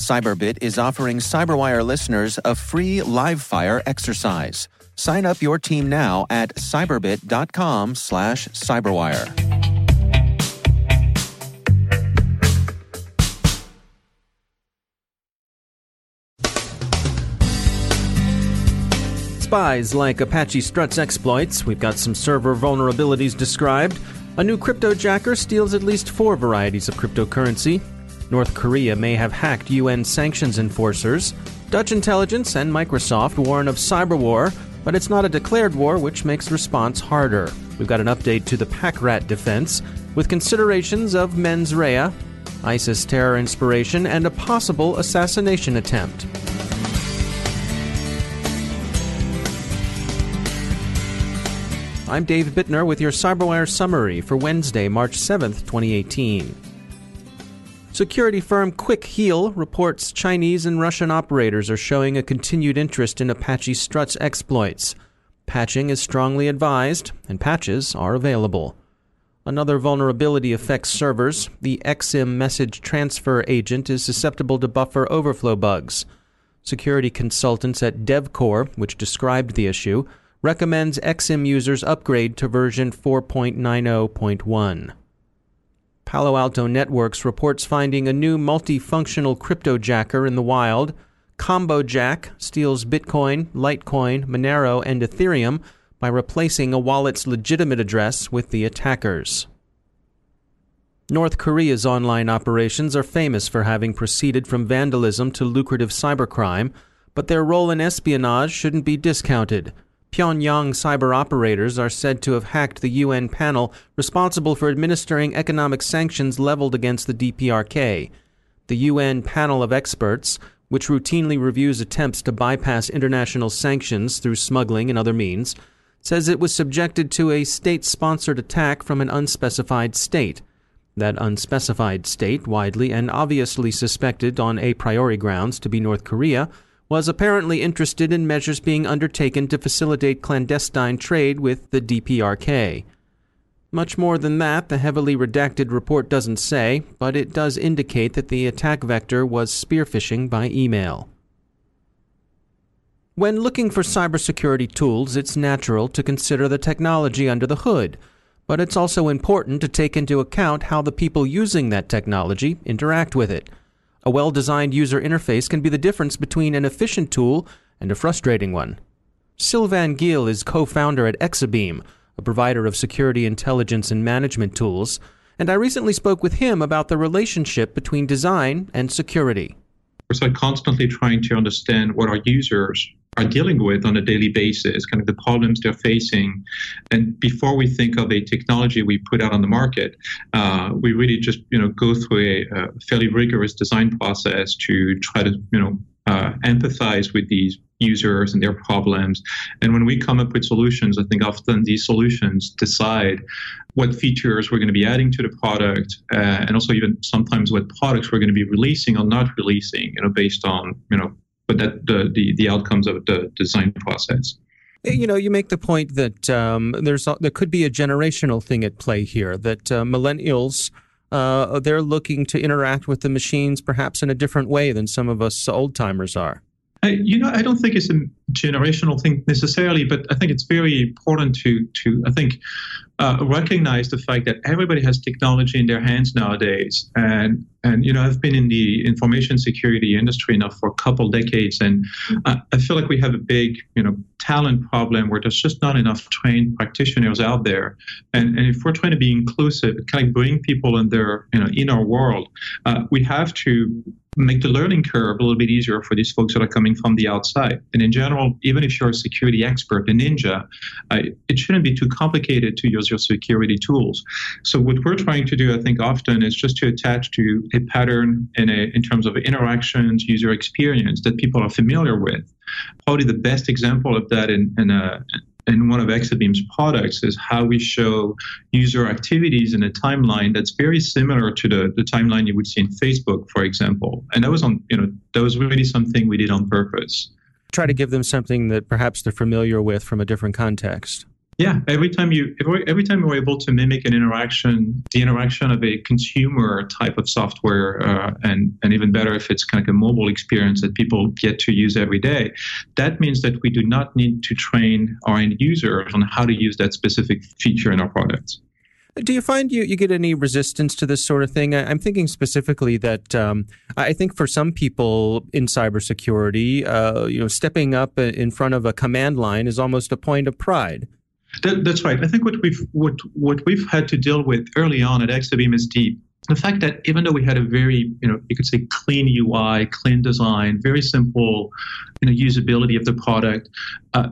Cyberbit is offering Cyberwire listeners a free live fire exercise. Sign up your team now at cyberbit.com slash cyberwire. spies like Apache Struts exploits, we've got some server vulnerabilities described. A new cryptojacker steals at least four varieties of cryptocurrency. North Korea may have hacked UN sanctions enforcers. Dutch intelligence and Microsoft warn of cyber war, but it's not a declared war, which makes response harder. We've got an update to the pack rat defense with considerations of mens rea, ISIS terror inspiration, and a possible assassination attempt. I'm Dave Bittner with your CyberWire summary for Wednesday, March 7th, 2018. Security firm Quick Heal reports Chinese and Russian operators are showing a continued interest in Apache Struts exploits. Patching is strongly advised, and patches are available. Another vulnerability affects servers. The Exim message transfer agent is susceptible to buffer overflow bugs. Security consultants at DevCore, which described the issue, recommends Exim users upgrade to version 4.90.1. Palo Alto Networks reports finding a new multifunctional cryptojacker in the wild. ComboJack steals Bitcoin, Litecoin, Monero, and Ethereum by replacing a wallet's legitimate address with the attacker's. North Korea's online operations are famous for having proceeded from vandalism to lucrative cybercrime, but their role in espionage shouldn't be discounted. Pyongyang cyber operators are said to have hacked the UN panel responsible for administering economic sanctions leveled against the DPRK. The UN panel of experts, which routinely reviews attempts to bypass international sanctions through smuggling and other means, says it was subjected to a state sponsored attack from an unspecified state. That unspecified state, widely and obviously suspected on a priori grounds to be North Korea, was apparently interested in measures being undertaken to facilitate clandestine trade with the DPRK. Much more than that, the heavily redacted report doesn't say, but it does indicate that the attack vector was spearphishing by email. When looking for cybersecurity tools, it's natural to consider the technology under the hood, but it's also important to take into account how the people using that technology interact with it. A well designed user interface can be the difference between an efficient tool and a frustrating one. Sylvain Gil is co founder at Exabeam, a provider of security intelligence and management tools, and I recently spoke with him about the relationship between design and security. We're constantly trying to understand what our users are dealing with on a daily basis, kind of the problems they're facing. And before we think of a technology we put out on the market, uh, we really just you know go through a, a, fairly rigorous design process to try to you know uh, empathize with these users and their problems. And when we come up with solutions, I think often these solutions decide what features we're going to be adding to the product, uh, and also even sometimes what products we're going to be releasing or not releasing, you know, based on you know but that the, the, the outcomes of the design process. You know, you make the point that um, there's there could be a generational thing at play here. That uh, millennials uh, they're looking to interact with the machines perhaps in a different way than some of us old timers are. I, you know, I don't think it's a generational thing necessarily, but I think it's very important to to I think uh, recognize the fact that everybody has technology in their hands nowadays, and and you know I've been in the information security industry now for a couple decades, and I, I feel like we have a big you know talent problem where there's just not enough trained practitioners out there, and and if we're trying to be inclusive, kind of bring people in their you know in our world, uh, we have to make the learning curve a little bit easier for these folks that are coming from the outside. And in general, even if you're a security expert, a ninja, it shouldn't be too complicated to use your security tools. So what we're trying to do, I think, often is just to attach to a pattern in, a, in terms of interactions, user experience that people are familiar with. Probably the best example of that in, in a in one of Exabeam's products is how we show user activities in a timeline that's very similar to the, the timeline you would see in Facebook, for example. And that was on, you know, that was really something we did on purpose. Try to give them something that perhaps they're familiar with from a different context. Yeah, every time you every, every time you're able to mimic an interaction, the interaction of a consumer type of software, uh, and and even better if it's kind of a mobile experience that people get to use every day, that means that we do not need to train our end users on how to use that specific feature in our products. Do you find you, you get any resistance to this sort of thing? I, am thinking specifically that um, I think for some people in cybersecurity, uh, you know, stepping up in front of a command line is almost a point of pride. That, that's right. I think what we've what what we've had to deal with early on at Exabeam is the the fact that even though we had a very you know you could say clean UI, clean design, very simple you know usability of the product. Uh,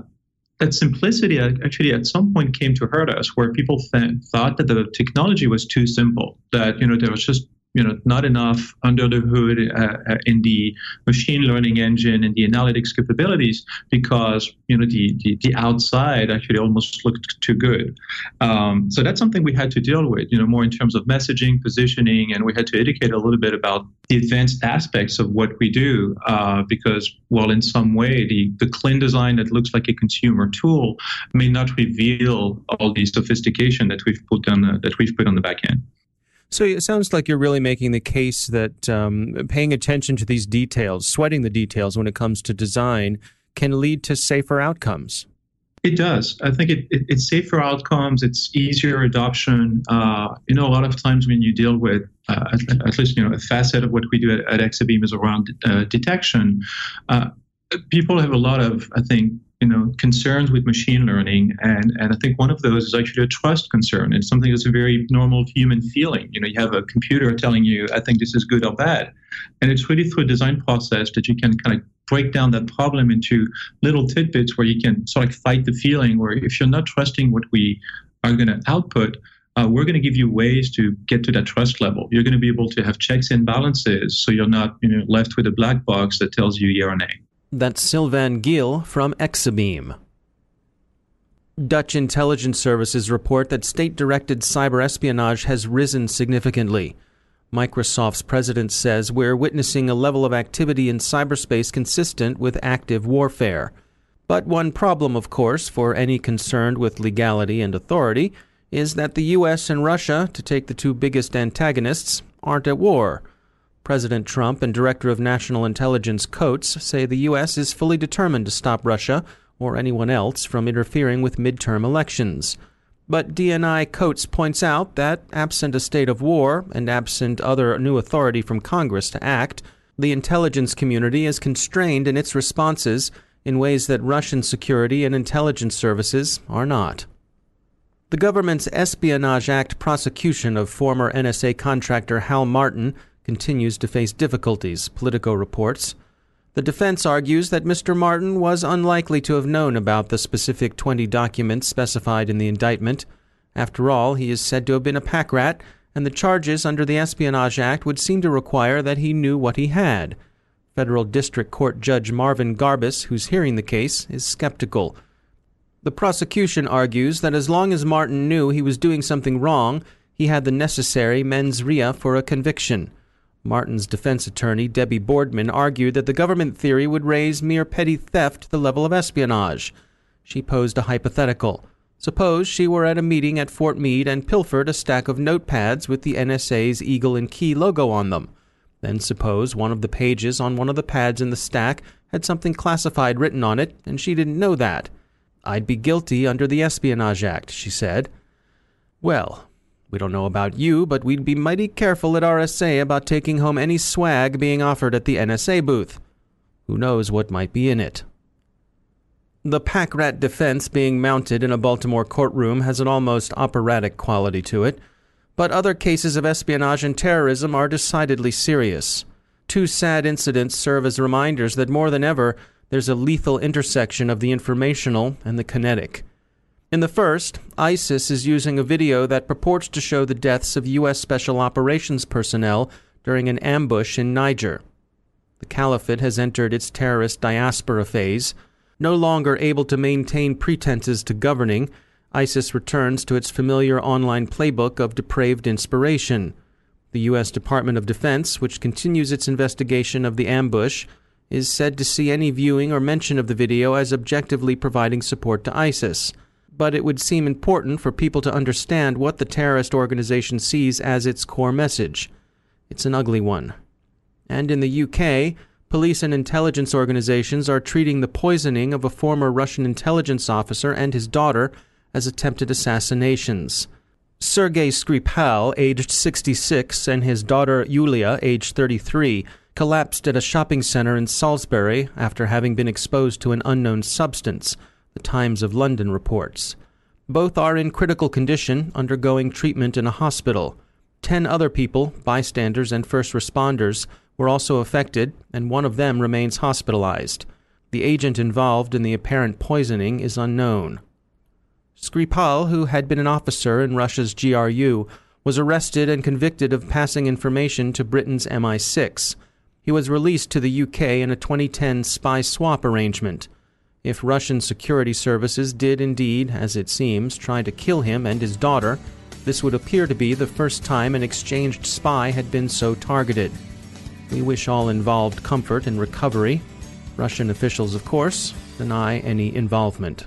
that simplicity actually at some point came to hurt us where people th- thought that the technology was too simple that you know there was just you know not enough under the hood uh, uh, in the machine learning engine and the analytics capabilities because you know the the, the outside actually almost looked too good. Um, so that's something we had to deal with you know more in terms of messaging positioning and we had to educate a little bit about the advanced aspects of what we do uh, because well in some way the the clean design that looks like a consumer tool may not reveal all the sophistication that we've put on the, that we've put on the back end so it sounds like you're really making the case that um, paying attention to these details, sweating the details when it comes to design, can lead to safer outcomes. It does. I think it, it, it's safer outcomes. It's easier adoption. Uh, you know, a lot of times when you deal with, uh, at, at, least you know, a facet of what we do at, at Exabeam is around uh, detection. Uh, people have a lot of, I think, you know concerns with machine learning and and i think one of those is actually a trust concern it's something that's a very normal human feeling you know you have a computer telling you i think this is good or bad and it's really through a design process that you can kind of break down that problem into little tidbits where you can sort of fight the feeling where if you're not trusting what we are going to output uh, we're going to give you ways to get to that trust level. You're going to be able to have checks and balances, so you're not you know, left with a black box that tells you yeah or nay. That's Sylvain Gil from Exabeam. Dutch intelligence services report that state directed cyber espionage has risen significantly. Microsoft's president says we're witnessing a level of activity in cyberspace consistent with active warfare. But one problem, of course, for any concerned with legality and authority is that the US and Russia, to take the two biggest antagonists, aren't at war. President Trump and Director of National Intelligence Coats say the U.S. is fully determined to stop Russia or anyone else from interfering with midterm elections. But DNI Coats points out that, absent a state of war and absent other new authority from Congress to act, the intelligence community is constrained in its responses in ways that Russian security and intelligence services are not. The government's Espionage Act prosecution of former NSA contractor Hal Martin continues to face difficulties, Politico reports. The defense argues that Mr. Martin was unlikely to have known about the specific 20 documents specified in the indictment. After all, he is said to have been a pack rat, and the charges under the Espionage Act would seem to require that he knew what he had. Federal District Court Judge Marvin Garbis, who's hearing the case, is skeptical. The prosecution argues that as long as Martin knew he was doing something wrong, he had the necessary mens rea for a conviction. Martin's defense attorney, Debbie Boardman, argued that the government theory would raise mere petty theft to the level of espionage. She posed a hypothetical. Suppose she were at a meeting at Fort Meade and pilfered a stack of notepads with the NSA's Eagle and Key logo on them. Then suppose one of the pages on one of the pads in the stack had something classified written on it, and she didn't know that. I'd be guilty under the Espionage Act, she said. Well, we don't know about you, but we'd be mighty careful at RSA about taking home any swag being offered at the NSA booth. Who knows what might be in it? The pack rat defense being mounted in a Baltimore courtroom has an almost operatic quality to it, but other cases of espionage and terrorism are decidedly serious. Two sad incidents serve as reminders that more than ever, there's a lethal intersection of the informational and the kinetic. In the first, ISIS is using a video that purports to show the deaths of U.S. Special Operations personnel during an ambush in Niger. The caliphate has entered its terrorist diaspora phase. No longer able to maintain pretenses to governing, ISIS returns to its familiar online playbook of depraved inspiration. The U.S. Department of Defense, which continues its investigation of the ambush, is said to see any viewing or mention of the video as objectively providing support to ISIS but it would seem important for people to understand what the terrorist organization sees as its core message. It's an ugly one. And in the UK, police and intelligence organizations are treating the poisoning of a former Russian intelligence officer and his daughter as attempted assassinations. Sergei Skripal, aged 66, and his daughter Yulia, aged 33, collapsed at a shopping center in Salisbury after having been exposed to an unknown substance the Times of London reports. Both are in critical condition, undergoing treatment in a hospital. Ten other people, bystanders and first responders, were also affected, and one of them remains hospitalized. The agent involved in the apparent poisoning is unknown. Skripal, who had been an officer in Russia's GRU, was arrested and convicted of passing information to Britain's MI6. He was released to the UK in a 2010 spy swap arrangement. If Russian security services did indeed, as it seems, try to kill him and his daughter, this would appear to be the first time an exchanged spy had been so targeted. We wish all involved comfort and recovery. Russian officials, of course, deny any involvement.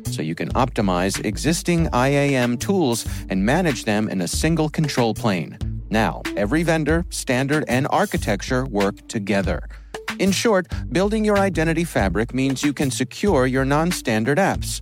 so you can optimize existing IAM tools and manage them in a single control plane. Now, every vendor, standard, and architecture work together. In short, building your identity fabric means you can secure your non standard apps,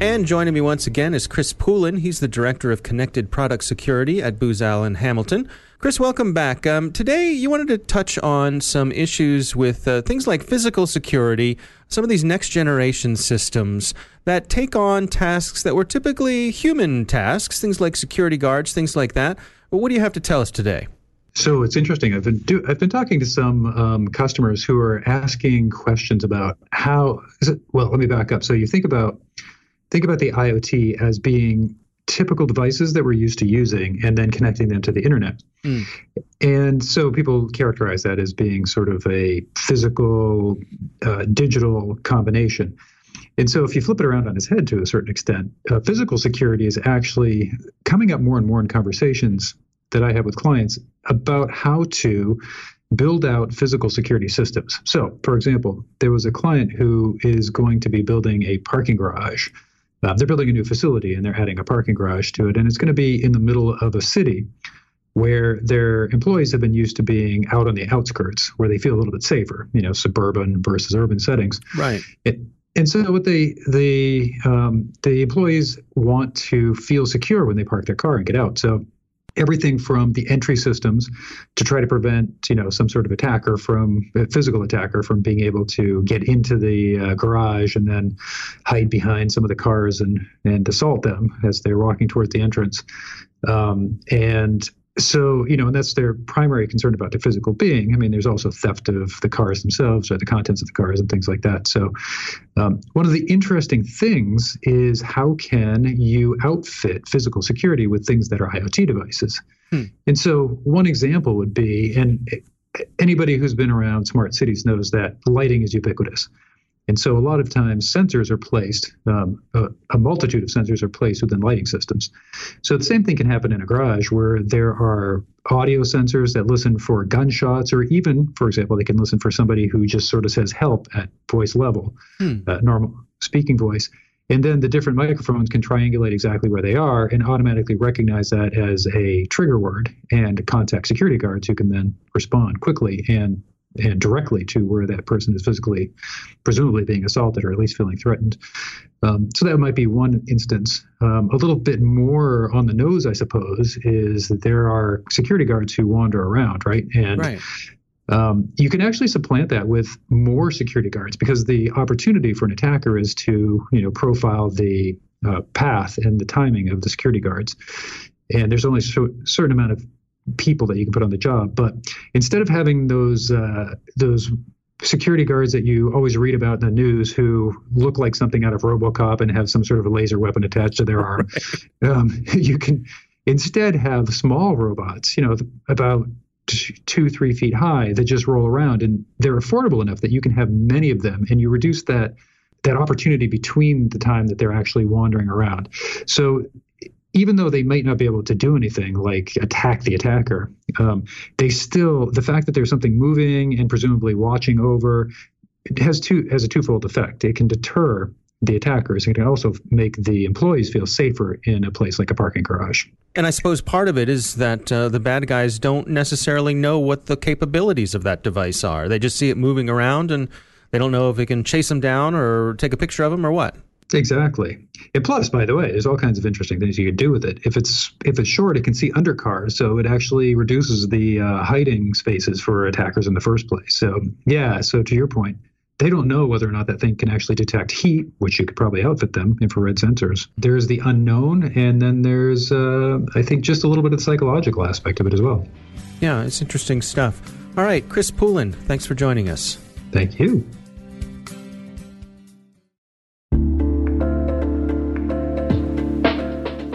And joining me once again is Chris Poulin. He's the Director of Connected Product Security at Booz Allen Hamilton. Chris, welcome back. Um, today, you wanted to touch on some issues with uh, things like physical security, some of these next generation systems that take on tasks that were typically human tasks, things like security guards, things like that. Well, what do you have to tell us today? So it's interesting. I've been do, I've been talking to some um, customers who are asking questions about how it. Well, let me back up. So you think about think about the IoT as being typical devices that we're used to using and then connecting them to the internet. Mm. And so people characterize that as being sort of a physical uh, digital combination. And so, if you flip it around on its head to a certain extent, uh, physical security is actually coming up more and more in conversations that I have with clients about how to build out physical security systems. So, for example, there was a client who is going to be building a parking garage. Uh, they're building a new facility and they're adding a parking garage to it, and it's going to be in the middle of a city where their employees have been used to being out on the outskirts where they feel a little bit safer, you know, suburban versus urban settings. Right. It, and so what they the um, the employees want to feel secure when they park their car and get out. So everything from the entry systems to try to prevent you know some sort of attacker from a physical attacker from being able to get into the uh, garage and then hide behind some of the cars and and assault them as they're walking towards the entrance. Um, and so you know and that's their primary concern about the physical being. I mean there's also theft of the cars themselves or the contents of the cars and things like that. So um, one of the interesting things is how can you outfit physical security with things that are iot devices? Hmm. and so one example would be and anybody who's been around smart cities knows that lighting is ubiquitous and so a lot of times sensors are placed, um, a, a, multitude of sensors are placed within lighting systems. So the same thing can happen in a garage where there are audio sensors that listen for gunshots, or even, for example, they can listen for somebody who just sort of says help at voice level, hmm. uh, normal speaking voice. And then the different microphones can triangulate exactly where they are and automatically recognize that as a trigger word and contact security guards who can then respond quickly and and directly to where that person is physically, presumably being assaulted or at least feeling threatened. Um, so that might be one instance. Um, a little bit more on the nose, I suppose, is that there are security guards who wander around, right? And right. Um, you can actually supplant that with more security guards because the opportunity for an attacker is to, you know, profile the uh, path and the timing of the security guards. And there's only a certain amount of people that you can put on the job. But instead of having those uh, those security guards that you always read about in the news who look like something out of RoboCop and have some sort of a laser weapon attached to their arm, um, you can instead have small robots. You know, about two three feet high that just roll around and they're affordable enough that you can have many of them and you reduce that that opportunity between the time that they're actually wandering around so even though they might not be able to do anything like attack the attacker, um, they still the fact that there's something moving and presumably watching over has two has a twofold effect. It can deter the attackers and it can also make the employees feel safer in a place like a parking garage. And I suppose part of it is that uh, the bad guys don't necessarily know what the capabilities of that device are. They just see it moving around and they don't know if they can chase them down or take a picture of them or what. Exactly. And plus, by the way, there's all kinds of interesting things you can do with it. If it's if it's short, it can see under cars, so it actually reduces the uh, hiding spaces for attackers in the first place. So yeah. So to your point, they don't know whether or not that thing can actually detect heat, which you could probably outfit them infrared sensors. There's the unknown, and then there's uh, I think just a little bit of the psychological aspect of it as well. Yeah, it's interesting stuff. All right, Chris Poulin, thanks for joining us. Thank you.